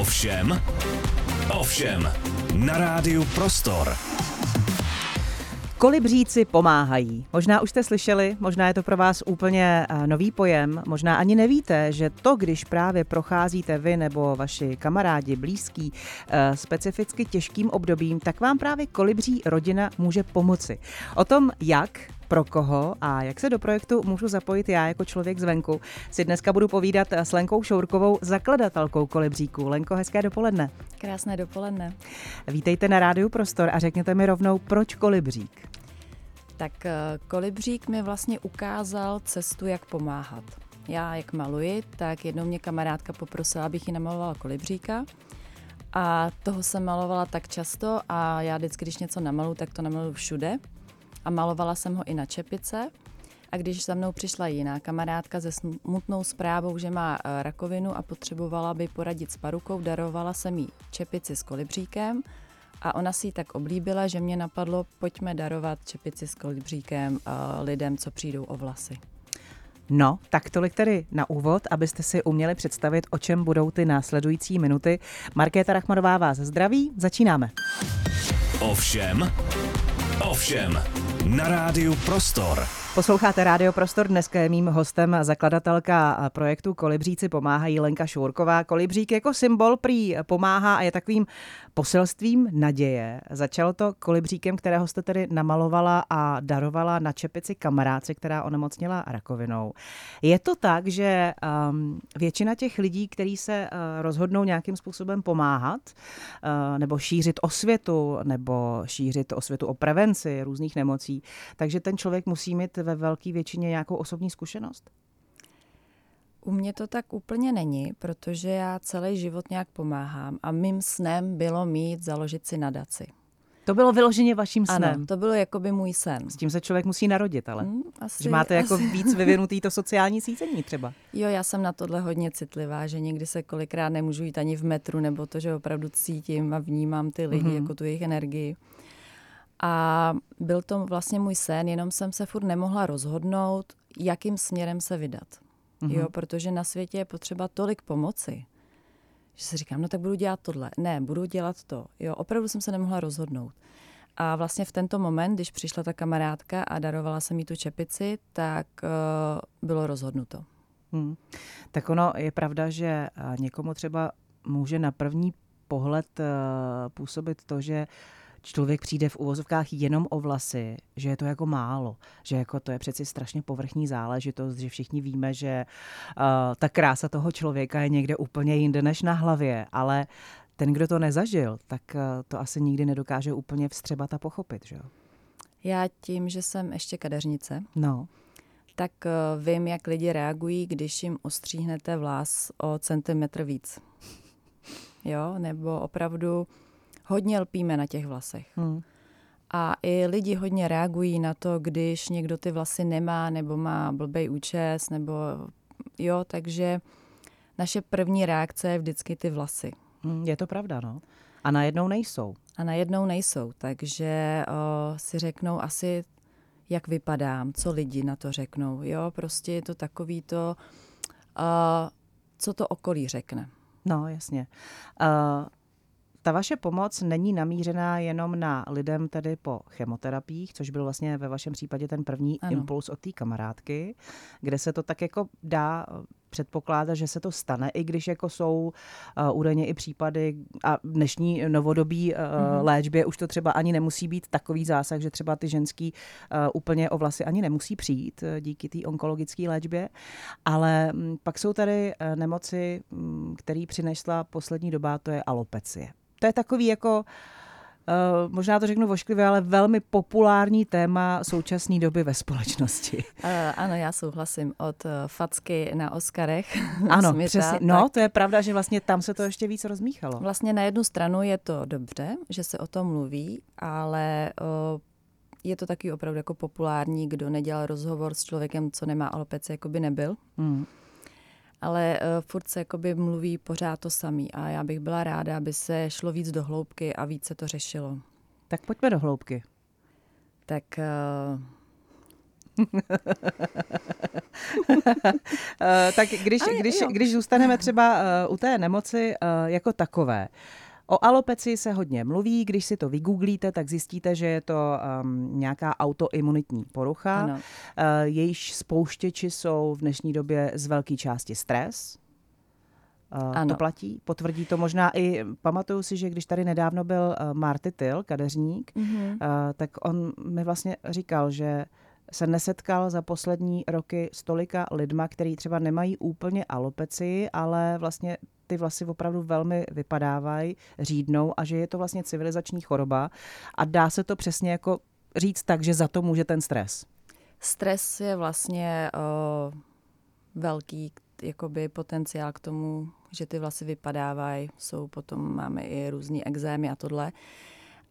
Ovšem, ovšem, na rádiu Prostor. Kolibříci pomáhají. Možná už jste slyšeli, možná je to pro vás úplně eh, nový pojem, možná ani nevíte, že to, když právě procházíte vy nebo vaši kamarádi, blízký, eh, specificky těžkým obdobím, tak vám právě kolibří rodina může pomoci. O tom, jak pro koho a jak se do projektu můžu zapojit já jako člověk zvenku, si dneska budu povídat s Lenkou Šourkovou, zakladatelkou Kolibříku. Lenko, hezké dopoledne. Krásné dopoledne. Vítejte na Rádiu Prostor a řekněte mi rovnou, proč Kolibřík? Tak eh, Kolibřík mi vlastně ukázal cestu, jak pomáhat. Já, jak maluji, tak jednou mě kamarádka poprosila, abych ji namalovala kolibříka. A toho jsem malovala tak často a já vždycky, když něco namalu, tak to namalu všude a malovala jsem ho i na čepice. A když za mnou přišla jiná kamarádka se smutnou zprávou, že má eh, rakovinu a potřebovala by poradit s parukou, darovala jsem jí čepici s kolibříkem a ona si ji tak oblíbila, že mě napadlo, pojďme darovat čepici s kolibříkem eh, lidem, co přijdou o vlasy. No, tak tolik tedy na úvod, abyste si uměli představit, o čem budou ty následující minuty. Markéta Rachmanová vás zdraví, začínáme. Ovšem, ovšem, na rádiu Prostor. Posloucháte Rádio Prostor, dneska je mým hostem zakladatelka projektu Kolibříci pomáhají Lenka Šourková. Kolibřík jako symbol prý pomáhá a je takovým poselstvím naděje. Začalo to kolibříkem, kterého jste tedy namalovala a darovala na čepici kamarádce, která onemocněla rakovinou. Je to tak, že um, většina těch lidí, kteří se uh, rozhodnou nějakým způsobem pomáhat, uh, nebo šířit osvětu, nebo šířit osvětu o prevenci různých nemocí, takže ten člověk musí mít ve velké většině nějakou osobní zkušenost? U mě to tak úplně není, protože já celý život nějak pomáhám a mým snem bylo mít založit si nadaci. To bylo vyloženě vaším snem. Ano, to bylo jakoby můj sen. S tím se člověk musí narodit, ale. Hmm, asi, že máte jako asi. víc vyvinutý to sociální sícení třeba. Jo, já jsem na tohle hodně citlivá, že někdy se kolikrát nemůžu jít ani v metru, nebo to, že opravdu cítím a vnímám ty lidi, mm-hmm. jako tu jejich energii. A byl to vlastně můj sen, jenom jsem se furt nemohla rozhodnout, jakým směrem se vydat. Mm-hmm. Jo, protože na světě je potřeba tolik pomoci, že si říkám, no tak budu dělat tohle. Ne, budu dělat to. Jo, opravdu jsem se nemohla rozhodnout. A vlastně v tento moment, když přišla ta kamarádka a darovala jsem jí tu čepici, tak uh, bylo rozhodnuto. Hmm. Tak ono je pravda, že někomu třeba může na první pohled uh, působit to, že uh, člověk přijde v uvozovkách jenom o vlasy, že je to jako málo, že jako to je přeci strašně povrchní záležitost, že všichni víme, že uh, ta krása toho člověka je někde úplně jinde než na hlavě, ale ten, kdo to nezažil, tak uh, to asi nikdy nedokáže úplně vstřebat a pochopit, že jo? Já tím, že jsem ještě kadeřnice, no. tak uh, vím, jak lidi reagují, když jim ostříhnete vlas o centimetr víc. Jo, nebo opravdu hodně lpíme na těch vlasech. Hmm. A i lidi hodně reagují na to, když někdo ty vlasy nemá, nebo má blbej účes, nebo jo, takže naše první reakce je vždycky ty vlasy. Hmm, je to pravda, no. A najednou nejsou. A najednou nejsou, takže o, si řeknou asi, jak vypadám, co lidi na to řeknou. Jo, prostě je to takový to, o, co to okolí řekne. No, jasně. Uh, ta vaše pomoc není namířená jenom na lidem tedy po chemoterapiích, což byl vlastně ve vašem případě ten první ano. impuls od té kamarádky, kde se to tak jako dá předpokládá, že se to stane, i když jako jsou uh, údajně i případy a v dnešní novodobí uh, mm-hmm. léčbě už to třeba ani nemusí být takový zásah, že třeba ty ženský uh, úplně o vlasy ani nemusí přijít uh, díky té onkologické léčbě, ale um, pak jsou tady uh, nemoci, um, který přinesla poslední doba, to je alopecie to je takový jako Uh, možná to řeknu vošklivě, ale velmi populární téma současné doby ve společnosti. Uh, ano, já souhlasím. Od uh, facky na Oscarech. Ano, smita, přesně. No, tak... to je pravda, že vlastně tam se to ještě víc rozmíchalo. Vlastně na jednu stranu je to dobře, že se o tom mluví, ale uh, je to taky opravdu jako populární, kdo nedělal rozhovor s člověkem, co nemá alopeci, jako by nebyl. Mm ale uh, furt se jakoby mluví pořád to samý a já bych byla ráda, aby se šlo víc do hloubky a víc se to řešilo. Tak pojďme do hloubky. Tak uh, tak když, když, když zůstaneme třeba u té nemoci jako takové, O alopeci se hodně mluví, když si to vygooglíte, tak zjistíte, že je to um, nějaká autoimunitní porucha. Ano. Uh, jejíž spouštěči jsou v dnešní době z velké části stres, Uh, ano. To platí, potvrdí to možná i, pamatuju si, že když tady nedávno byl uh, Marty Till, kadeřník, mm-hmm. uh, tak on mi vlastně říkal, že se nesetkal za poslední roky s tolika lidma, který třeba nemají úplně alopeci, ale vlastně ty vlasy opravdu velmi vypadávají, řídnou a že je to vlastně civilizační choroba a dá se to přesně jako říct tak, že za to může ten stres. Stres je vlastně uh, velký jakoby potenciál k tomu, že ty vlasy vypadávají, jsou potom, máme i různý exémy a tohle,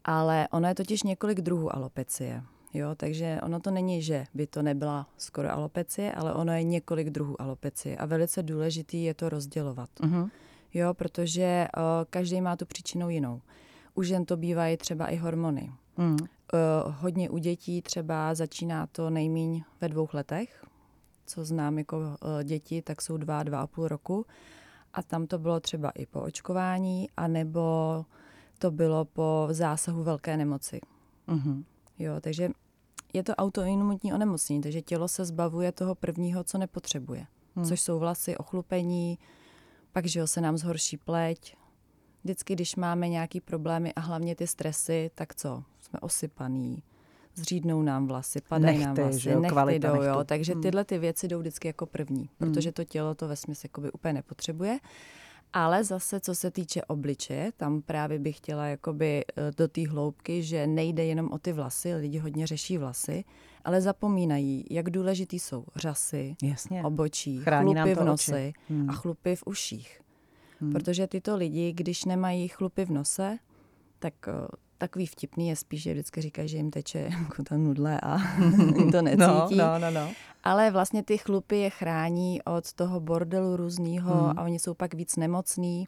ale ono je totiž několik druhů alopecie. Jo, takže ono to není, že by to nebyla skoro alopecie, ale ono je několik druhů alopecie a velice důležitý je to rozdělovat. Uh-huh. Jo, protože uh, každý má tu příčinu jinou. U žen to bývají třeba i hormony. Uh, hodně u dětí třeba začíná to nejmíň ve dvou letech, co znám jako uh, děti, tak jsou dva, dva a půl roku. A tam to bylo třeba i po očkování, anebo to bylo po zásahu velké nemoci. Uh-huh. Jo, takže je to autoimunitní onemocnění, takže tělo se zbavuje toho prvního, co nepotřebuje. Hmm. Což jsou vlasy, ochlupení, pak, že jo, se nám zhorší pleť. Vždycky, když máme nějaký problémy a hlavně ty stresy, tak co? Jsme osypaný, zřídnou nám vlasy, padají nechty, nám vlasy, že jo, nechty jdou, jo. Takže hmm. tyhle ty věci jdou vždycky jako první, protože hmm. to tělo to ve smyslu úplně nepotřebuje. Ale zase, co se týče obličeje, tam právě bych chtěla jakoby eh, do té hloubky, že nejde jenom o ty vlasy, lidi hodně řeší vlasy, ale zapomínají, jak důležitý jsou řasy, Jasně. obočí, Chrání chlupy v nose hmm. a chlupy v uších. Hmm. Protože tyto lidi, když nemají chlupy v nose, tak eh, takový vtipný je spíš, že vždycky říkají, že jim teče jako ta nudle a to necítí. No, no, no, no. Ale vlastně ty chlupy je chrání od toho bordelu různého hmm. a oni jsou pak víc nemocní.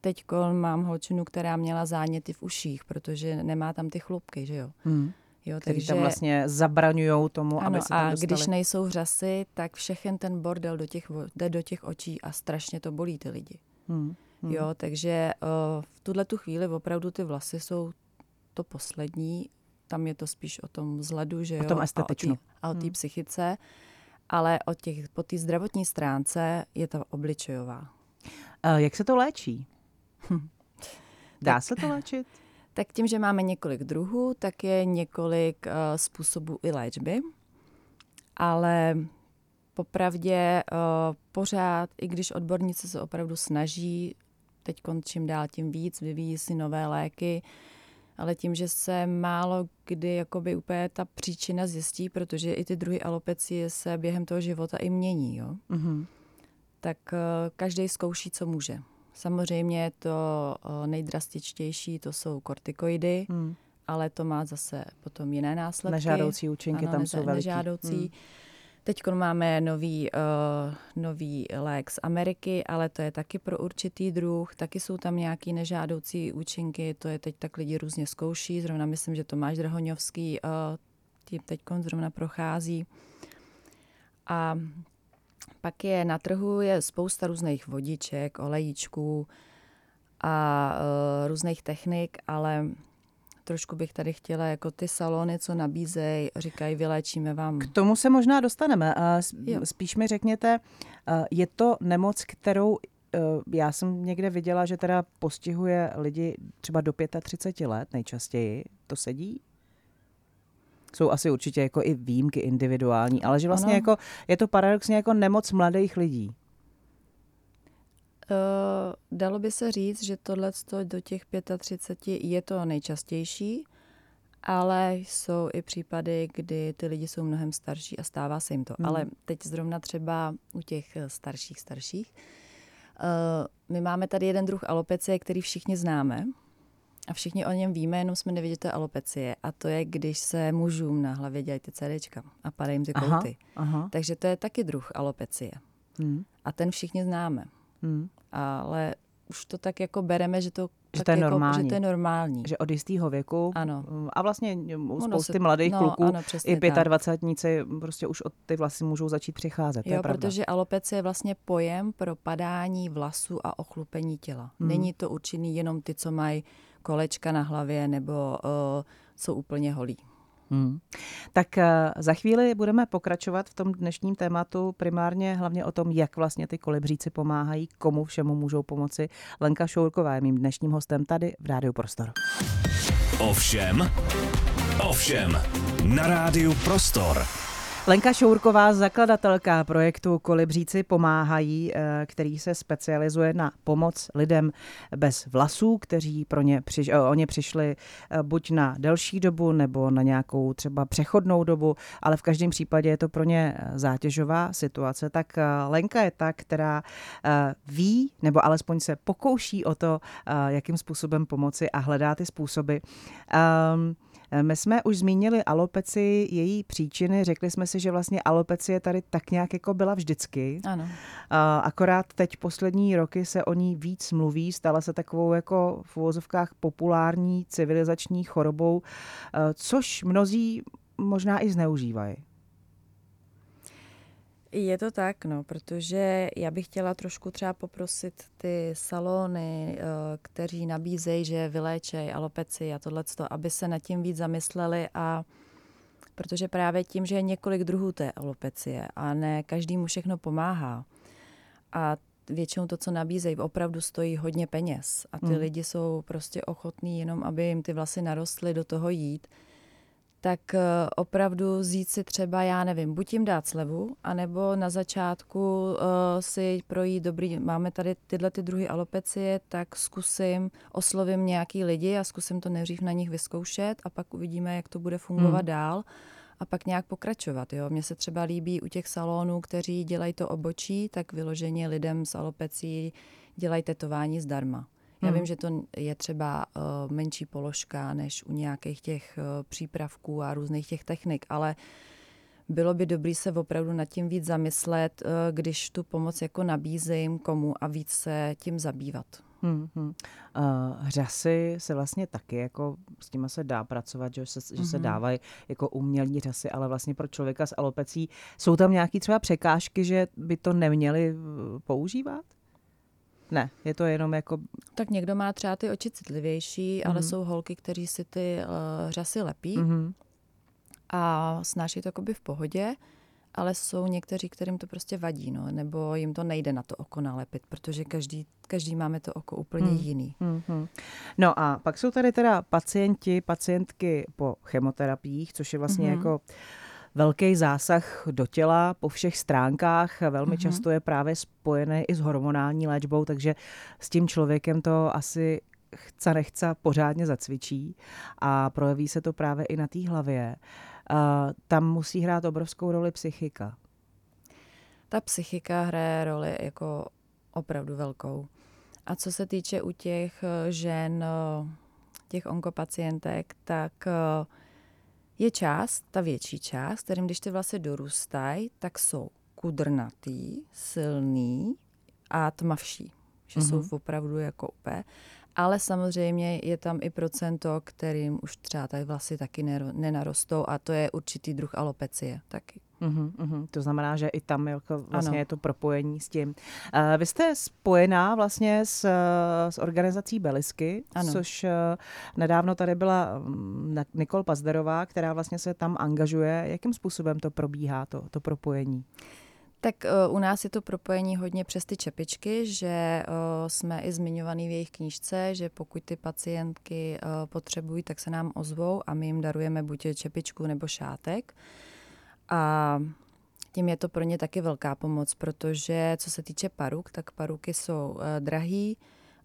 Teď mám holčinu, která měla záněty v uších, protože nemá tam ty chlupky, že jo. Hmm. Jo, takže tam vlastně zabraňují tomu, ano, aby se tam a když nejsou řasy, tak všechen ten bordel do těch, jde do těch očí a strašně to bolí ty lidi. Hmm. Hmm. Jo, takže uh, v tuhle tu chvíli opravdu ty vlasy jsou to poslední, tam je to spíš o tom vzhledu, že jo, o tom estetičnu. a o té hmm. psychice, ale o těch, po té zdravotní stránce je ta obličejová. Uh, jak se to léčí? Dá tak, se to léčit? Tak tím, že máme několik druhů, tak je několik uh, způsobů i léčby, ale popravdě uh, pořád, i když odborníci se opravdu snaží, teď čím dál tím víc, vyvíjí si nové léky, ale tím, že se málo kdy jakoby úplně ta příčina zjistí, protože i ty druhy alopecie se během toho života i mění, jo? Mm-hmm. tak uh, každý zkouší, co může. Samozřejmě to uh, nejdrastičtější, to jsou kortikoidy, mm. ale to má zase potom jiné následky. Nežádoucí účinky ano, tam neza, jsou veliký. Nežádoucí. Mm. Teď máme nový, uh, nový lék z Ameriky, ale to je taky pro určitý druh. Taky jsou tam nějaké nežádoucí účinky, to je teď tak lidi různě zkouší. Zrovna myslím, že Tomáš Drahoňovský uh, tím teď zrovna prochází. A pak je na trhu je spousta různých vodiček, olejíčků a uh, různých technik, ale trošku bych tady chtěla, jako ty salony, co nabízejí, říkají, vyléčíme vám. K tomu se možná dostaneme. Spíš mi řekněte, je to nemoc, kterou e, já jsem někde viděla, že teda postihuje lidi třeba do 35 let nejčastěji. To sedí? Jsou asi určitě jako i výjimky individuální, ale že vlastně jako, je to paradoxně jako nemoc mladých lidí. Uh, dalo by se říct, že tohle do těch 35 je to nejčastější, ale jsou i případy, kdy ty lidi jsou mnohem starší a stává se jim to. Hmm. Ale teď zrovna třeba u těch starších starších. Uh, my máme tady jeden druh alopecie, který všichni známe a všichni o něm víme, jenom jsme nevěděli, to je alopecie. A to je, když se mužům na hlavě dělají ty CDčka a padají jim ty kouty. Aha, aha. Takže to je taky druh alopecie. Hmm. A ten všichni známe. Hmm ale už to tak jako bereme, že to, že to je jako, normální. Že to je normální. Že od jistého věku. Ano. A vlastně u spousty se, mladých no, kluků ano, i 25 prostě už od ty vlasy můžou začít přicházet. Jo, protože alopecie je vlastně pojem pro padání vlasů a ochlupení těla. Hmm. Není to určený jenom ty, co mají kolečka na hlavě nebo uh, jsou úplně holí. Hmm. Tak uh, za chvíli budeme pokračovat v tom dnešním tématu primárně hlavně o tom, jak vlastně ty kolibříci pomáhají, komu všemu můžou pomoci. Lenka Šourková je mým dnešním hostem tady v Rádiu Prostor. Ovšem, ovšem, na Rádiu Prostor. Lenka Šourková, zakladatelka projektu Kolibříci pomáhají, eh, který se specializuje na pomoc lidem bez vlasů, kteří pro ně přiš, eh, o ně přišli eh, buď na delší dobu nebo na nějakou třeba přechodnou dobu, ale v každém případě je to pro ně zátěžová situace. Tak Lenka je ta, která ví, nebo alespoň se pokouší o to, jakým způsobem pomoci a hledá ty způsoby. Um, my jsme už zmínili alopeci, její příčiny, řekli jsme si, že vlastně alopecie tady tak nějak jako byla vždycky. Ano. Akorát teď poslední roky se o ní víc mluví, stala se takovou jako v uvozovkách populární civilizační chorobou, eh, což mnozí možná i zneužívají. Je to tak, no, protože já bych chtěla trošku třeba poprosit ty salony, eh, kteří nabízejí, že vyléčejí alopeci a tohle, aby se nad tím víc zamysleli a protože právě tím, že je několik druhů té alopecie a ne každému všechno pomáhá a většinou to, co nabízejí, opravdu stojí hodně peněz a ty hmm. lidi jsou prostě ochotní jenom, aby jim ty vlasy narostly do toho jít, tak eh, opravdu vzít si třeba, já nevím, buď jim dát slevu, anebo na začátku uh, si projít dobrý, máme tady tyhle ty druhy alopecie, tak zkusím, oslovím nějaký lidi a zkusím to nejdřív na nich vyzkoušet a pak uvidíme, jak to bude fungovat hmm. dál a pak nějak pokračovat. Jo? Mně se třeba líbí u těch salonů, kteří dělají to obočí, tak vyloženě lidem s alopecí dělají tetování zdarma. Já vím, hmm. že to je třeba uh, menší položka než u nějakých těch uh, přípravků a různých těch technik, ale bylo by dobré se opravdu nad tím víc zamyslet, uh, když tu pomoc jako nabízím komu a víc se tím zabývat. Hmm, hmm. Uh, řasy se vlastně taky, jako s tím se dá pracovat, že se, že se hmm. dávají jako umělní řasy, ale vlastně pro člověka s alopecí jsou tam nějaké třeba překážky, že by to neměli používat? Ne, je to jenom jako... Tak někdo má třeba ty oči citlivější, mm-hmm. ale jsou holky, kteří si ty uh, řasy lepí mm-hmm. a snáší to jakoby v pohodě, ale jsou někteří, kterým to prostě vadí, no, nebo jim to nejde na to oko nalepit, protože každý, každý máme to oko úplně mm. jiný. Mm-hmm. No a pak jsou tady teda pacienti, pacientky po chemoterapiích, což je vlastně mm-hmm. jako velký zásah do těla po všech stránkách. Velmi mm-hmm. často je právě spojené i s hormonální léčbou, takže s tím člověkem to asi chce nechce pořádně zacvičí a projeví se to právě i na té hlavě. Uh, tam musí hrát obrovskou roli psychika. Ta psychika hraje roli jako opravdu velkou. A co se týče u těch eh, žen, eh, těch onkopacientek, tak uh, je část, ta větší část, kterým když ty vlasy dorůstají, tak jsou kudrnatý, silný a tmavší. Že mm-hmm. jsou mhm. opravdu jako úplně. Ale samozřejmě je tam i procento, kterým už třeba tady vlasy taky nenarostou a to je určitý druh alopecie taky. Uhum, uhum. To znamená, že i tam jako vlastně ano. je to propojení s tím. Uh, vy jste spojená vlastně s, s organizací Belisky, ano. což uh, nedávno tady byla um, Nikol Pazderová, která vlastně se tam angažuje. Jakým způsobem to probíhá, to, to propojení? Tak uh, u nás je to propojení hodně přes ty čepičky, že uh, jsme i zmiňovaný v jejich knížce, že pokud ty pacientky uh, potřebují, tak se nám ozvou a my jim darujeme buď čepičku nebo šátek. A tím je to pro ně taky velká pomoc, protože co se týče paruk, tak paruky jsou uh, drahý,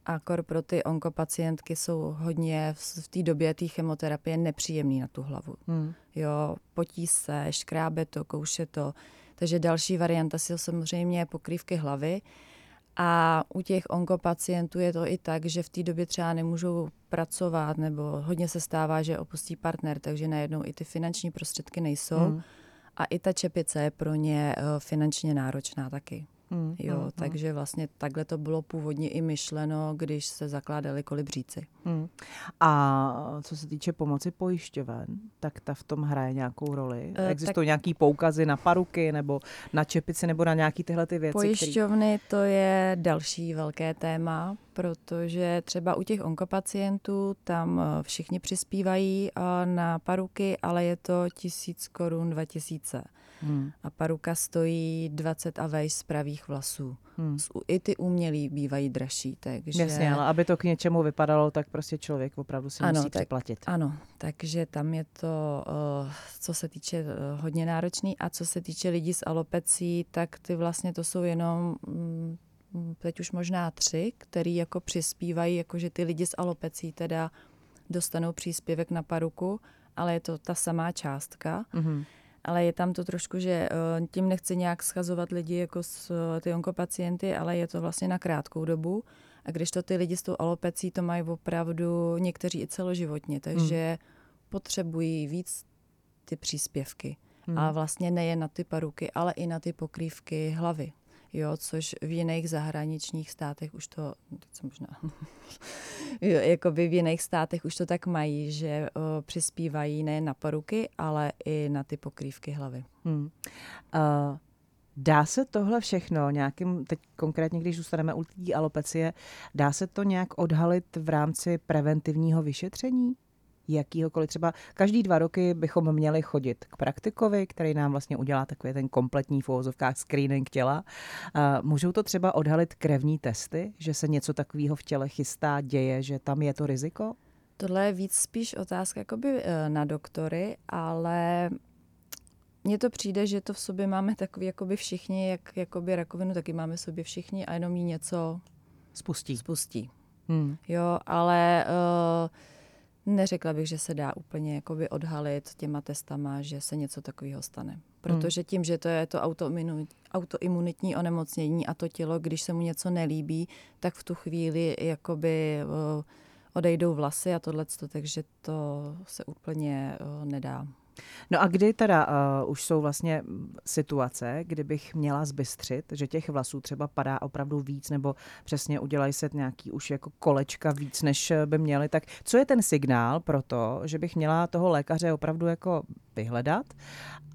a kor pro ty onkopacientky jsou hodně v, v té době té chemoterapie nepříjemný na tu hlavu. Hmm. Jo, potí se, škrábe to, kouše to. Takže další varianta jsou samozřejmě pokrývky hlavy. A u těch onkopacientů je to i tak, že v té době třeba nemůžou pracovat nebo hodně se stává, že opustí partner, takže najednou i ty finanční prostředky nejsou. Hmm. A i ta čepice je pro ně uh, finančně náročná taky. Hmm, jo, hmm, takže vlastně takhle to bylo původně i myšleno, když se zakládali kolibříci. Hmm. A co se týče pomoci pojišťoven, tak ta v tom hraje nějakou roli? E, Existují tak... nějaký poukazy na paruky nebo na čepici nebo na nějaký tyhle ty věci? Pojišťovny který... to je další velké téma, protože třeba u těch onkopacientů tam eh, všichni přispívají eh, na paruky, ale je to tisíc korun, dva tisíce. Hmm. A paruka stojí 20 a vejš z pravých vlasů. Hmm. I ty umělý bývají dražší. Takže... Jasně, ale aby to k něčemu vypadalo, tak prostě člověk opravdu si ano, musí tak, připlatit. Ano, takže tam je to, uh, co se týče uh, hodně náročný a co se týče lidí s alopecí, tak ty vlastně to jsou jenom um, teď už možná tři, který jako přispívají, jakože ty lidi s alopecí teda dostanou příspěvek na paruku, ale je to ta samá částka. Mm-hmm ale je tam to trošku, že eh, tím nechci nějak schazovat lidi jako s, eh, ty onkopacienty, ale je to vlastně na krátkou dobu. A když to ty lidi s tou alopecí to mají opravdu někteří i celoživotně, takže hmm. potřebují víc ty příspěvky. Hmm. A vlastně nejen na ty paruky, ale i na ty pokrývky hlavy jo, což v jiných zahraničních státech už to, teď jsem možná, jo, jakoby v jiných státech už to tak mají, že o, přispívají ne na poruky, ale i na ty pokrývky hlavy. Hmm. Uh... Dá se tohle všechno nějakým, teď konkrétně, když zůstaneme u té alopecie, dá se to nějak odhalit v rámci preventivního vyšetření? Jakýhokoliv. Třeba každý dva roky bychom měli chodit k praktikovi, který nám vlastně udělá takový ten kompletní v uvozovkách screening těla. Můžou to třeba odhalit krevní testy, že se něco takového v těle chystá, děje, že tam je to riziko? Tohle je víc spíš otázka jakoby eh, na doktory, ale mně to přijde, že to v sobě máme takový jakoby všichni, jak jakoby rakovinu taky máme v sobě všichni a jenom jí něco spustí. spustí. Hmm. Jo, ale uh, Neřekla bych, že se dá úplně jakoby odhalit těma testama, že se něco takového stane. Protože tím, že to je to autoimunitní onemocnění a to tělo, když se mu něco nelíbí, tak v tu chvíli jakoby odejdou vlasy a tohle, takže to se úplně nedá. No a kdy teda uh, už jsou vlastně situace, kdy bych měla zbystřit, že těch vlasů třeba padá opravdu víc, nebo přesně udělají se nějaký už jako kolečka víc, než by měly, tak co je ten signál pro to, že bych měla toho lékaře opravdu jako vyhledat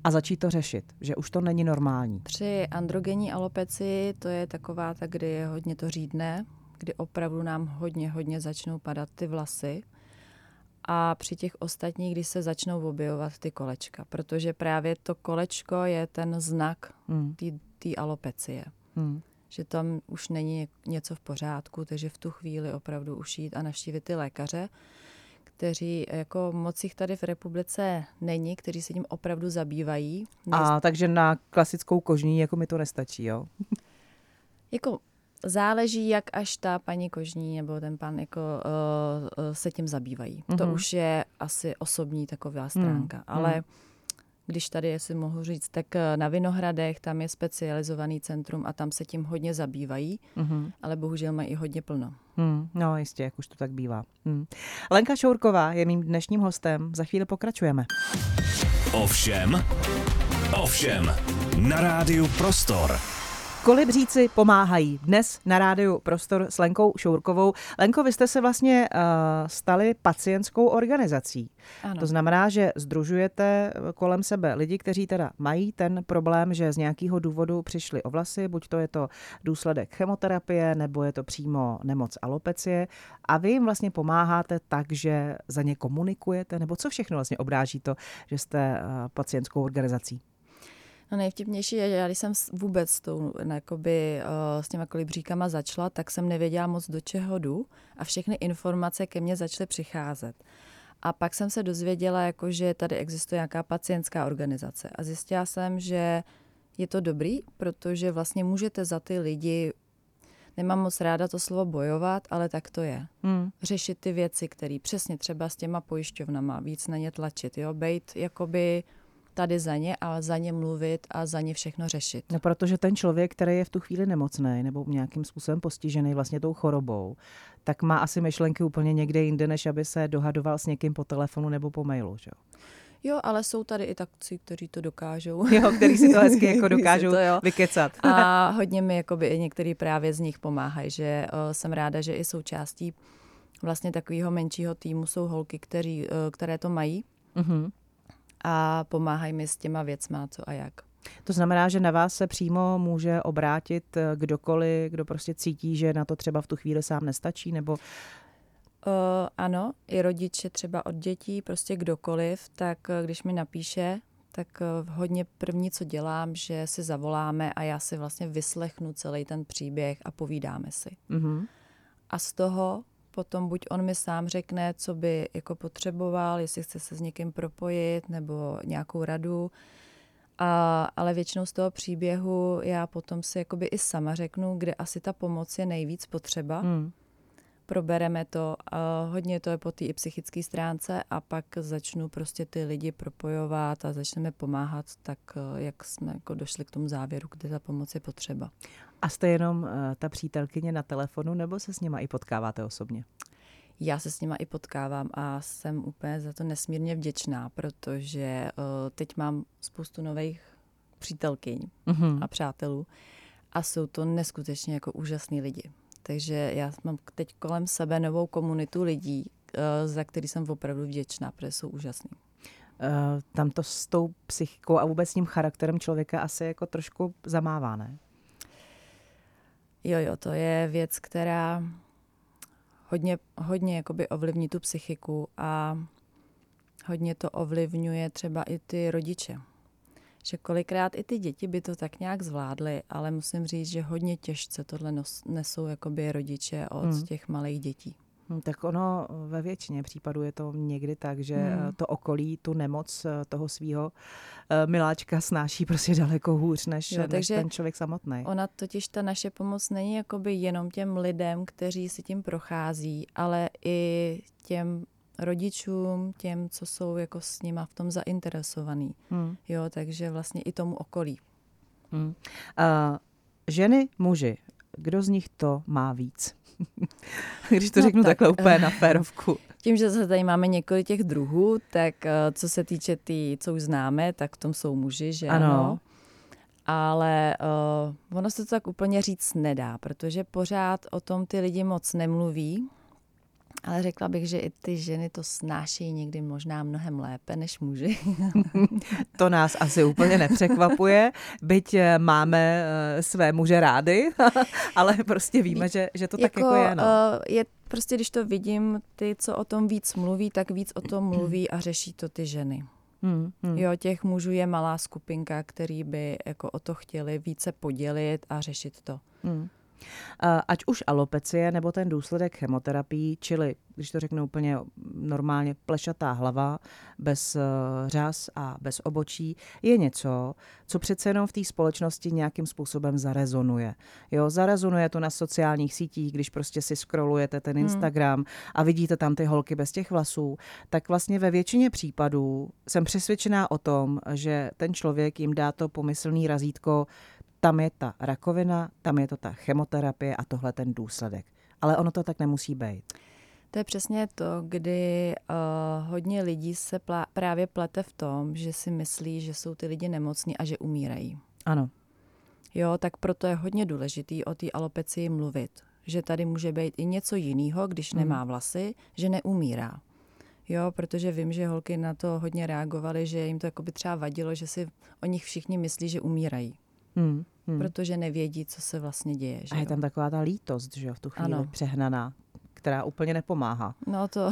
a začít to řešit, že už to není normální? Při androgenní alopeci to je taková ta, kdy je hodně to řídne, kdy opravdu nám hodně, hodně začnou padat ty vlasy a při těch ostatních, když se začnou objevovat ty kolečka, protože právě to kolečko je ten znak hmm. té alopecie. Hmm. Že tam už není něco v pořádku, takže v tu chvíli opravdu už jít a navštívit ty lékaře, kteří jako moc jich tady v republice není, kteří se tím opravdu zabývají. A takže na klasickou kožní jako mi to nestačí, jo? jako Záleží, jak až ta paní kožní nebo ten pan jako, uh, se tím zabývají. Mm-hmm. To mhm. už je asi osobní taková mhm. stránka. Mm. Ale když tady, jestli mohu říct, tak eh, na Vinohradech tam je specializovaný centrum a tam se tím hodně zabývají, mm-hmm. ale bohužel mají i hodně plno. Mm, no jistě, jak už to tak bývá. Mm. Lenka Šourková je mým dnešním hostem. Za chvíli pokračujeme. Ovšem, ovšem, na rádiu Prostor. Kolibříci pomáhají. Dnes na rádiu Prostor s Lenkou Šourkovou. Lenko, vy jste se vlastně uh, stali pacientskou organizací. Ano. To znamená, že združujete kolem sebe lidi, kteří teda mají ten problém, že z nějakého důvodu přišli o vlasy, buď to je to důsledek chemoterapie, nebo je to přímo nemoc alopecie. A vy jim vlastně pomáháte tak, že za ně komunikujete, nebo co všechno vlastně obráží to, že jste uh, pacientskou organizací? No nejvtipnější je, že já když jsem vůbec s, tou, jakoby, uh, s těma kolibříkama začala, tak jsem nevěděla moc, do čeho jdu a všechny informace ke mně začaly přicházet. A pak jsem se dozvěděla, jako, že tady existuje nějaká pacientská organizace. A zjistila jsem, že je to dobrý, protože vlastně můžete za ty lidi nemám moc ráda to slovo bojovat, ale tak to je. Hmm. Řešit ty věci, které přesně třeba s těma pojišťovnama, víc na ně tlačit, jo, bejt jakoby tady za ně a za ně mluvit a za ně všechno řešit. No, protože ten člověk, který je v tu chvíli nemocný nebo nějakým způsobem postižený vlastně tou chorobou, tak má asi myšlenky úplně někde jinde, než aby se dohadoval s někým po telefonu nebo po mailu. Že? Jo, ale jsou tady i takci, kteří to dokážou. Jo, kteří si to hezky jako dokážou to, jo. vykecat. A hodně mi jakoby i některý právě z nich pomáhají, že uh, jsem ráda, že i součástí vlastně takového menšího týmu jsou holky, který, uh, které to mají uh-huh. A pomáhají mi s těma věcma, co a jak. To znamená, že na vás se přímo může obrátit eh, kdokoliv, kdo prostě cítí, že na to třeba v tu chvíli sám nestačí, nebo Uh, ano, i rodiče třeba od dětí, prostě kdokoliv, tak uh, když mi napíše, tak uh, hodně první, co dělám, že si zavoláme a já si vlastně vyslechnu celý ten příběh a povídáme si. Mm-hmm. A z toho potom buď on mi sám řekne, co by jako potřeboval, jestli chce se s někým propojit nebo nějakou radu, a, ale většinou z toho příběhu já potom si jakoby i sama řeknu, kde asi ta pomoc je nejvíc potřeba. Mm probereme to, uh, hodně to je po té i psychické stránce a pak začnu prostě ty lidi propojovat a začneme pomáhat tak, uh, jak jsme jako došli k tomu závěru, kde ta pomoc je potřeba. A jste jenom uh, ta přítelkyně na telefonu nebo se s nima i potkáváte osobně? Já se s nima i potkávám a jsem úplně za to nesmírně vděčná, protože uh, teď mám spoustu nových přítelkyň mm-hmm. a přátelů a jsou to neskutečně jako úžasní lidi. Takže já mám teď kolem sebe novou komunitu lidí, eh, za který jsem opravdu vděčná, protože jsou úžasní. Uh, tam to s tou psychikou a vůbec tím charakterem člověka asi jako trošku zamává, ne? Jo, jo, to je věc, která hodně, hodně jakoby ovlivní tu psychiku a hodně to ovlivňuje třeba i ty rodiče že kolikrát i ty děti by to tak nějak zvládly, ale musím říct, že hodně těžce tohle nos, nesou jakoby rodiče od hmm. těch malých dětí. Hmm, tak ono ve většině případů je to někdy tak, že hmm. to okolí, tu nemoc eh, toho svého eh, miláčka snáší prostě daleko hůř než, jo, než ten člověk samotný. Ona totiž ta naše pomoc není jakoby jenom těm lidem, kteří si tím prochází, ale i těm rodičům, těm, co jsou jako s nima v tom zainteresovaný. Hmm. Jo, takže vlastně i tomu okolí. Hmm. Uh, ženy, muži, kdo z nich to má víc? Když to no, řeknu tak, takhle úplně na férovku. Tím, že se tady máme několik těch druhů, tak uh, co se týče ty, co už známe, tak v tom jsou muži, že ano. ano. Ale uh, ono se to tak úplně říct nedá, protože pořád o tom ty lidi moc nemluví. Ale řekla bych, že i ty ženy to snáší někdy možná mnohem lépe než muži. to nás asi úplně nepřekvapuje, byť eh, máme eh, své muže rády, ale prostě víme, že, že to jako, tak jako je. No. Uh, je prostě, když to vidím, ty, co o tom víc mluví, tak víc o tom mluví a řeší to ty ženy. Hmm, hmm. Jo, těch mužů je malá skupinka, který by jako o to chtěli více podělit a řešit to. Hmm. Ať už alopecie nebo ten důsledek chemoterapii, čili, když to řeknu úplně normálně, plešatá hlava, bez eh, řas a bez obočí, je něco, co přece jenom v té společnosti nějakým způsobem zarezonuje. Jo, zarezonuje to na sociálních sítích, když prostě si scrollujete ten hmm. Instagram hmm. a vidíte tam ty holky bez těch vlasů, tak vlastně ve většině případů jsem přesvědčená o tom, že ten člověk jim dá to pomyslný razítko, tam je ta rakovina, tam je to ta chemoterapie a tohle ten důsledek. Ale ono to tak nemusí být. To je přesně to, kdy uh, hodně lidí se plá, právě plete v tom, že si myslí, že jsou ty lidi nemocní a že umírají. Ano. Jo, tak proto je hodně důležitý o té alopecii mluvit. Že tady může být i něco jiného, když hmm. nemá vlasy, že neumírá. Jo, protože vím, že holky na to hodně reagovaly, že jim to jako by třeba vadilo, že si o nich všichni myslí, že umírají. Hmm, hmm. Protože nevědí, co se vlastně děje. Že a je tam taková ta lítost, že jo, v tu chvíli ano. přehnaná která úplně nepomáhá. No to.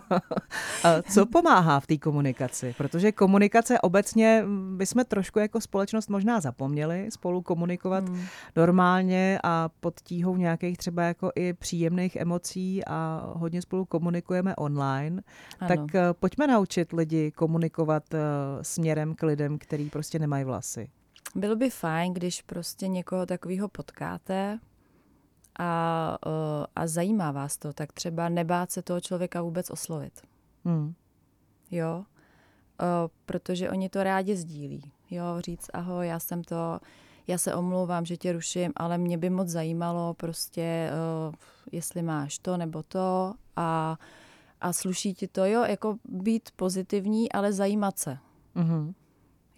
a co pomáhá v té komunikaci? Protože komunikace obecně bychom trošku jako společnost možná zapomněli spolu komunikovat hmm. normálně a pod tíhou nějakých třeba jako i příjemných emocí a hodně spolu komunikujeme online. Ano. Tak eh, pojďme naučit lidi komunikovat eh, směrem k lidem, který prostě nemají vlasy. Bylo by fajn, když prostě někoho takového potkáte a, a zajímá vás to, tak třeba nebát se toho člověka vůbec oslovit. Hmm. Jo, protože oni to rádi sdílí. Jo, říct ahoj, já jsem to, já se omlouvám, že tě ruším, ale mě by moc zajímalo prostě, jestli máš to nebo to a a sluší ti to, jo, jako být pozitivní, ale zajímat se. Mm-hmm.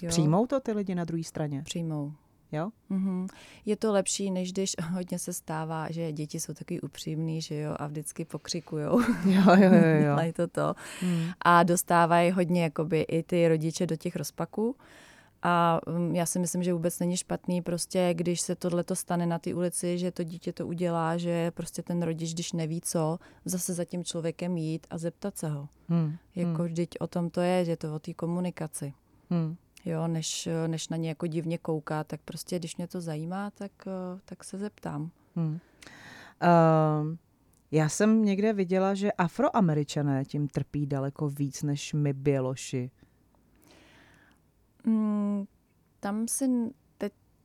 Jo. Přijmou to ty lidi na druhé straně? Přijmou. Jo? Mm-hmm. Je to lepší, než když hodně se stává, že děti jsou takový upřímný, že jo, a vždycky pokřikujou. Jo, jo, jo. jo. to to. Mm. A dostávají hodně jakoby i ty rodiče do těch rozpaků. A mm, já si myslím, že vůbec není špatný prostě, když se tohle to stane na té ulici, že to dítě to udělá, že prostě ten rodič, když neví co, zase za tím člověkem jít a zeptat se ho. Hmm. Jako hmm. vždyť o tom to je, že to o té komunikaci. Hmm. Jo, než, než na ně jako divně kouká, tak prostě, když mě to zajímá, tak, tak se zeptám. Hmm. Uh, já jsem někde viděla, že afroameričané tím trpí daleko víc než my běloši. Mm, tam si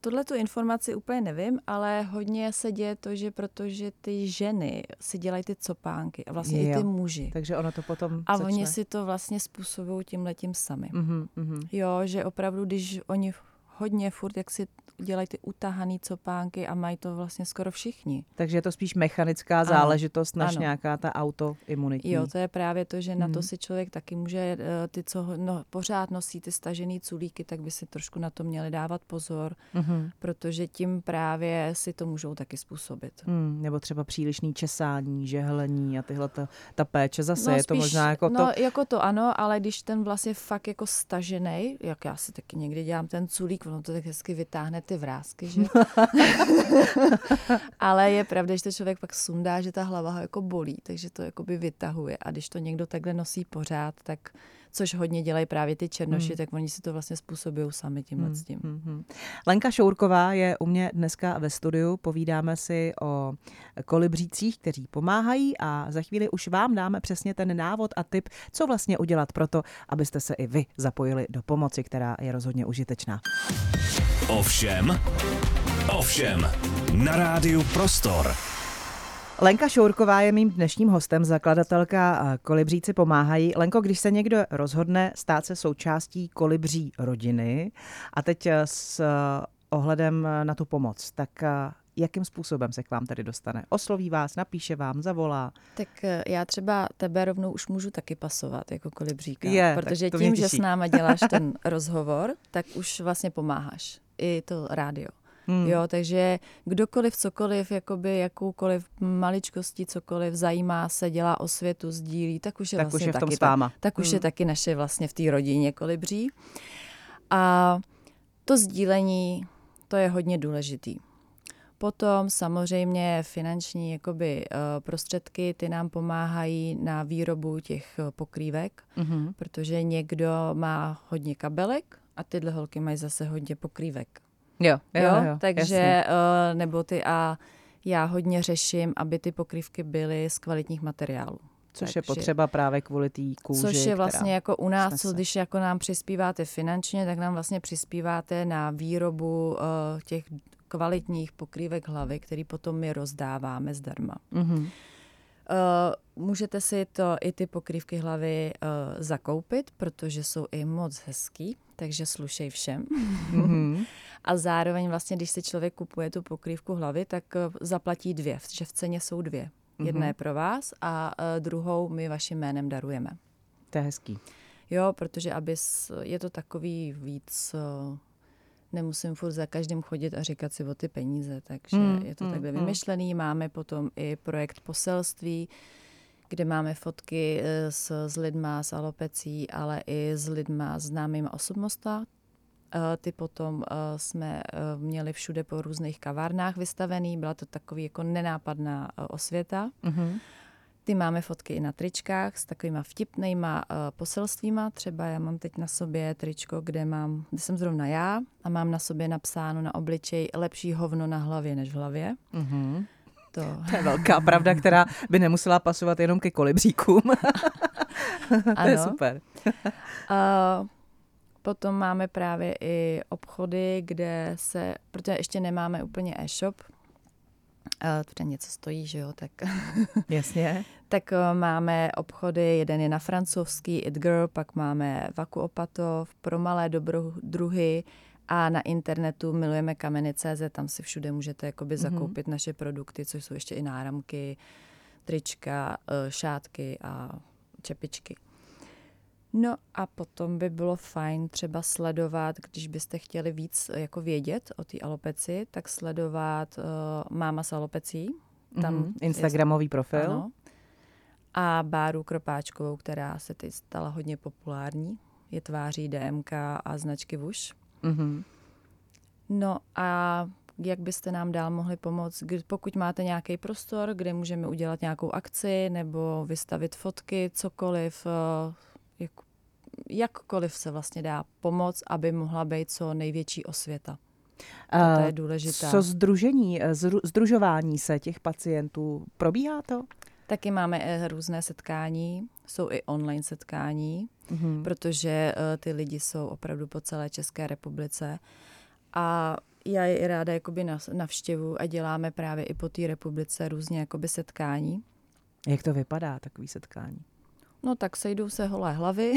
tuhle tu informaci úplně nevím, ale hodně se děje to, že protože ty ženy si dělají ty copánky a vlastně jo. i ty muži. Takže ono to potom A začne. oni si to vlastně způsobují tím letím sami. Mm-hmm. Jo, že opravdu, když oni hodně furt, jak si dělají ty utahaný copánky a mají to vlastně skoro všichni. Takže je to spíš mechanická ano. záležitost než ano. nějaká ta autoimunitní. Jo, to je právě to, že hmm. na to mhm. si člověk taky může, eh, ty, co no, pořád nosí ty stažený culíky, tak by si trošku na to měli dávat pozor, hmm. protože tím právě si to můžou taky způsobit. Hmm, nebo třeba přílišný česání, žehlení a tyhle ta, ta péče zase no, je spíš, to možná jako no, to... jako to ano, ale když ten vlastně fakt jako stažený, jak já si taky někdy dělám ten culík, ono to tak hezky vytáhne ty vrázky, že? Ale je pravda, že to člověk pak sundá, že ta hlava ho jako bolí, takže to jakoby vytahuje. A když to někdo takhle nosí pořád, tak což hodně dělají právě ty černoši, hmm. tak oni si to vlastně způsobují sami tímhle hmm. s tím. Hmm, hmm. Lenka Šourková je u mě dneska ve studiu, povídáme si o kolibřících, kteří pomáhají a za chvíli už vám dáme přesně ten návod a tip, co vlastně udělat pro to, abyste se i vy zapojili do pomoci, která je rozhodně užitečná. Ovšem, ovšem, na rádiu Prostor. Lenka Šourková je mým dnešním hostem, zakladatelka Kolibříci pomáhají. Lenko, když se někdo rozhodne stát se součástí kolibří rodiny a teď s ohledem na tu pomoc, tak jakým způsobem se k vám tady dostane? Osloví vás, napíše vám, zavolá? Tak eh, já třeba tebe rovnou už můžu taky pasovat jako kolibříka, je, protože tím, že s náma děláš ten rozhovor, tak už vlastně pomáháš. I to rádio. Hmm. Jo, takže kdokoliv, cokoliv, jakoby jakoukoliv maličkostí, cokoliv zajímá se, dělá o světu, sdílí, tak už je tak vlastně už je v tom taky, s váma. Tak, tak už hmm. je taky naše vlastně v té rodině kolibří. A to sdílení, to je hodně důležitý. Potom samozřejmě finanční jakoby, uh, prostředky, ty nám pomáhají na výrobu těch uh, pokrývek, mm-hmm. protože někdo má hodně kabelek a tyhle holky mají zase hodně pokrývek. Jo, jo, jo, jo takže uh, nebo ty a já hodně řeším, aby ty pokrývky byly z kvalitních materiálů. Což Takže, je potřeba právě kvůli té kůži. Což je vlastně jako u nás, co, když jako nám přispíváte finančně, tak nám vlastně přispíváte na výrobu uh, těch kvalitních pokrývek hlavy, který potom my rozdáváme zdarma. Mm-hmm. Uh, můžete si to i ty pokrývky hlavy uh, zakoupit, protože jsou i moc hezký, takže slušej všem. Mm-hmm. A zároveň vlastně, když si člověk kupuje tu pokrývku hlavy, tak uh, zaplatí dvě, že v ceně jsou dvě. Jedna mm-hmm. je pro vás a uh, druhou my vaším jménem darujeme. To je hezký. Jo, protože abys, je to takový víc uh, nemusím furt za každým chodit a říkat si o ty peníze, takže mm, je to mm, takhle mm. vymyšlený. Máme potom i projekt poselství, kde máme fotky eh, s, s lidma s alopecí, ale i s lidma známými osobnostmi. Eh, ty potom eh, jsme měli všude po různých kavárnách vystavený, byla to takový jako nenápadná osvěta. Mm-hmm. Ty máme fotky i na tričkách s takovýma vtipnýma uh, poselstvíma. Třeba já mám teď na sobě tričko, kde mám, kde jsem zrovna já a mám na sobě napsáno na obličej lepší hovno na hlavě než v hlavě. Mm-hmm. To... to je velká pravda, která by nemusela pasovat jenom ke kolibříkům. to je super. uh, potom máme právě i obchody, kde se, protože ještě nemáme úplně e-shop, protože něco stojí, že jo, tak... Jasně. tak eh, máme obchody, jeden je na francouzský It Girl, pak máme Vaku Opatov, pro malé dobrodruhy a na internetu milujeme kameny.cz, tam si všude můžete jakoby mm-hmm. zakoupit naše produkty, což jsou ještě i náramky, trička, eh, šátky a čepičky. No a potom by bylo fajn třeba sledovat, když byste chtěli víc jako vědět o té alopeci, tak sledovat uh, máma s alopecí. Tam mm-hmm. Instagramový profil. Ano. A Báru Kropáčkovou, která se teď stala hodně populární. Je tváří DMK a značky Vuš. Mm-hmm. No a jak byste nám dál mohli pomoct, pokud máte nějaký prostor, kde můžeme udělat nějakou akci nebo vystavit fotky, cokoliv, eh, jak, jakkoliv se vlastně dá pomoct, aby mohla být co největší osvěta. A to je důležité. Co združení, eh, združování se těch pacientů, probíhá to? Taky máme eh, různé setkání, jsou i online setkání, mm-hmm. protože ty lidi jsou opravdu po celé České republice. A já je ráda jakoby navštěvu a děláme právě i po té republice různě jakoby setkání. Jak to vypadá, takový setkání? No tak sejdou se holé hlavy.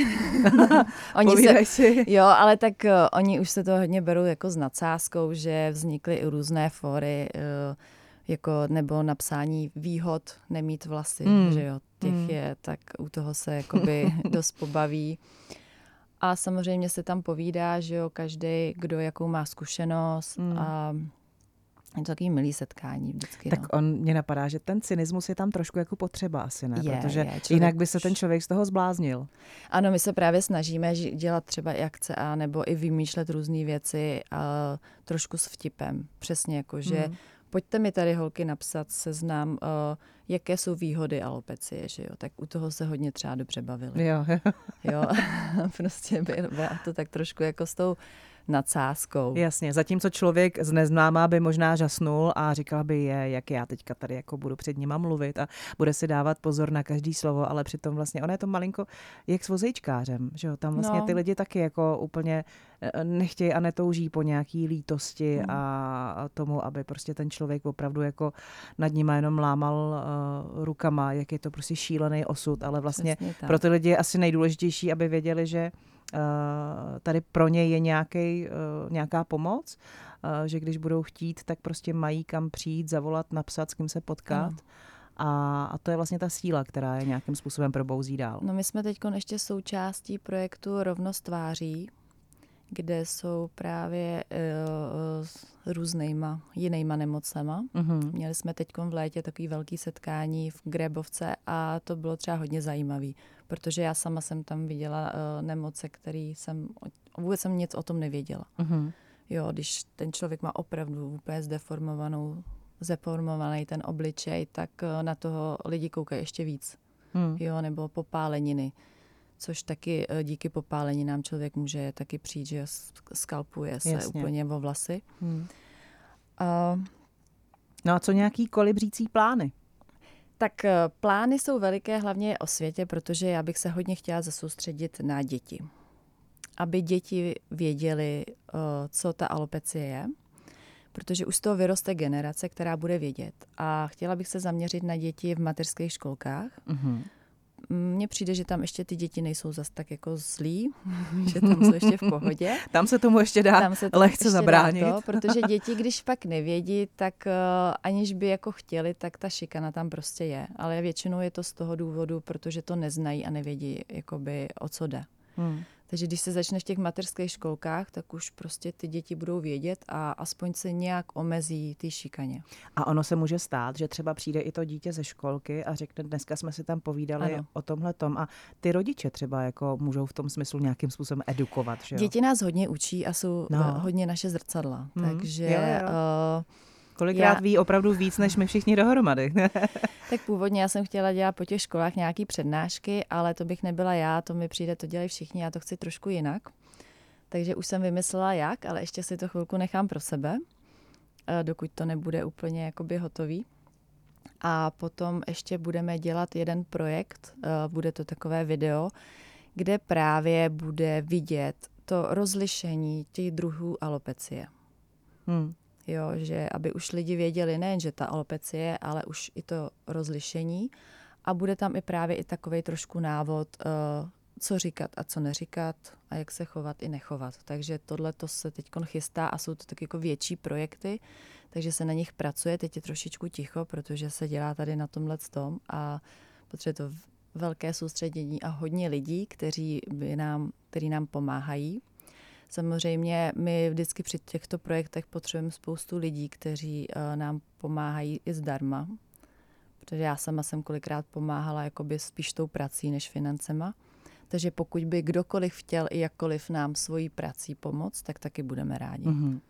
oni se, si. Jo, ale tak uh, oni už se to hodně berou jako s nadsázkou, že vznikly i různé fóry, uh, jako nebo napsání výhod nemít vlasy, mm. že jo, těch mm. je, tak u toho se jakoby dost pobaví. A samozřejmě se tam povídá, že jo, každý, kdo jakou má zkušenost mm. a je to takový milý setkání vždycky. Tak no. on mě napadá, že ten cynismus je tam trošku jako potřeba asi, ne? Je, Protože je, člověk... jinak by se ten člověk z toho zbláznil. Ano, my se právě snažíme dělat třeba i akce a nebo i vymýšlet různé věci a trošku s vtipem. Přesně jako, že mm pojďte mi tady holky napsat seznam, uh, jaké jsou výhody alopecie, že jo, tak u toho se hodně třeba dobře bavili. Jo, jo. jo, prostě bylo to tak trošku jako s tou nadsázkou. Jasně, zatímco člověk z neznámá by možná žasnul a říkal by je, jak já teďka tady jako budu před nima mluvit a bude si dávat pozor na každý slovo, ale přitom vlastně ono je to malinko jak s vozejčkářem, že jo, tam vlastně no. ty lidi taky jako úplně eh, nechtějí a netouží po nějaký lítosti hmm. a tomu, aby prostě ten člověk opravdu jako nad nima jenom lámal uh, rukama, jak je to prostě šílený osud, ale vlastně pro ty lidi je asi nejdůležitější, aby věděli, že tady pro ně je nějaký, eh, nějaká pomoc, eh, že když budou chtít, tak prostě mají kam přijít, zavolat, napsat, s kým se potkat. A, a to je vlastně ta síla, která je nějakým způsobem probouzí dál. No my jsme teď ještě součástí projektu Rovnost tváří, kde jsou právě uh, s různýma jinýma nemocema. Mm-hmm. Měli jsme teď v létě takový velký setkání v Grebovce a to bylo třeba hodně zajímavý, protože já sama jsem tam viděla uh, nemoce, který jsem, vůbec jsem nic o tom nevěděla. Mm-hmm. Jo, když ten člověk má opravdu úplně zdeformovanou, zdeformovaný ten obličej, tak uh, na toho lidi koukají ještě víc. Mm. Jo, nebo popáleniny což taky eh, díky popálení nám člověk může taky přijít, že skalpuje se Jasně. úplně vo vlasy. Hmm. Uh, no a co nějaký kolibřící plány? Tak eh, plány jsou veliké hlavně o světě, protože já bych se hodně chtěla zasoustředit na děti. Aby děti věděly, eh, co ta alopecie je, protože už z toho vyroste generace, která bude vědět. A chtěla bych se zaměřit na děti v mateřských školkách, uh-huh mně přijde, že tam ještě ty děti nejsou zas tak jako zlí, že tam jsou ještě v pohodě. tam se tomu ještě dá tam se lehce ještě zabránit. Dá to, protože děti, když pak nevědí, tak uh, aniž by jako chtěli, tak ta šikana tam prostě je. Ale většinou je to z toho důvodu, protože to neznají a nevědí, jakoby, o co jde. Hmm. Takže když se začne v těch mateřských školkách, tak už prostě ty děti budou vědět a aspoň se nějak omezí ty šikaně. A ono se může stát, že třeba přijde i to dítě ze školky a řekne, dneska jsme si tam povídali ano. o tomhle tom a ty rodiče třeba jako můžou v tom smyslu nějakým způsobem edukovat. Že jo? Děti nás hodně učí a jsou no. Eh, hodně naše zrcadla, hmm. takže... Jo, jo. Uh, Kolikrát já... ví opravdu víc, než my všichni dohromady. tak původně já jsem chtěla dělat po těch školách nějaký přednášky, ale to bych nebyla já, to mi přijde, to dělají všichni, já to chci trošku jinak. Takže už jsem vymyslela jak, ale ještě si to chvilku nechám pro sebe, eh, dokud to nebude úplně jakoby hotový. A potom ještě budeme dělat jeden projekt, eh, bude to takové video, kde právě bude vidět to rozlišení těch druhů alopecie. Hmm jo, že aby už lidi věděli nejen, že ta alopecie, ale už i to rozlišení. A bude tam i právě i takový trošku návod, uh, co říkat a co neříkat a jak se chovat i nechovat. Takže tohle to se teď chystá a jsou to tak jako větší projekty, takže se na nich pracuje. Teď je trošičku ticho, protože se dělá tady na tomhle tom a potřebuje to velké soustředění a hodně lidí, kteří by nám, který nám pomáhají. Samozřejmě my vždycky při těchto projektech potřebujeme spoustu lidí, kteří uh, nám pomáhají i zdarma, protože já sama jsem kolikrát pomáhala jakoby spíš tou prací než financema. Takže pokud by kdokoliv chtěl i jakkoliv nám svojí prací pomoct, tak taky budeme rádi. Mm-hmm.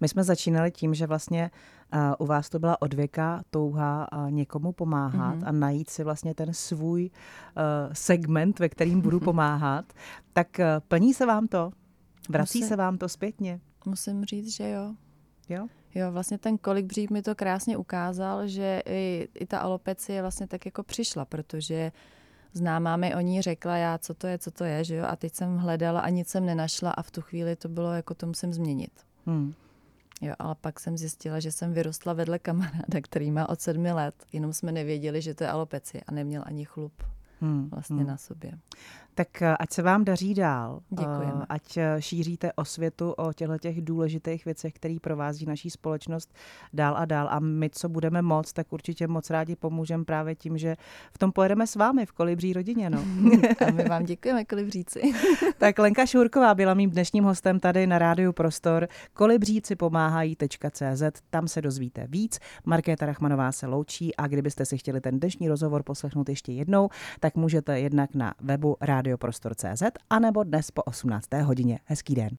My jsme začínali tím, že vlastně uh, u vás to byla odvěka touha uh, někomu pomáhat mm-hmm. a najít si vlastně ten svůj uh, segment, ve kterým budu pomáhat. Tak uh, plní se vám to? Vrací musím, se vám to zpětně? Musím říct, že jo. Jo? Jo, vlastně ten kolibřík mi to krásně ukázal, že i, i ta alopecie vlastně tak jako přišla, protože známá mi o ní řekla já, co to je, co to je, že jo, a teď jsem hledala a nic jsem nenašla a v tu chvíli to bylo jako to musím změnit. Hmm. Jo, ale pak jsem zjistila, že jsem vyrostla vedle kamaráda, který má od sedmi let, jenom jsme nevěděli, že to je alopecie a neměl ani chlup hmm. vlastně hmm. na sobě. Tak eh, ať se vám daří dál. Děkujeme. Eh, ať eh, šíříte osvětu o těchto těch důležitých věcech, které provází naší společnost dál a dál. A my, co budeme moc, tak určitě moc rádi pomůžeme právě tím, že v tom pojedeme s vámi v Kolibří rodině. No. a my vám děkujeme, Kolibříci. tak Lenka Šurková byla mým dnešním hostem tady na Rádiu Prostor. Kolibříci pomáhají.cz, tam se dozvíte víc. Markéta Rachmanová se loučí a kdybyste si chtěli ten dnešní rozhovor poslechnout ještě jednou, tak můžete jednak na webu Rádio radioprostor.cz anebo dnes po 18. hodině. Hezký den.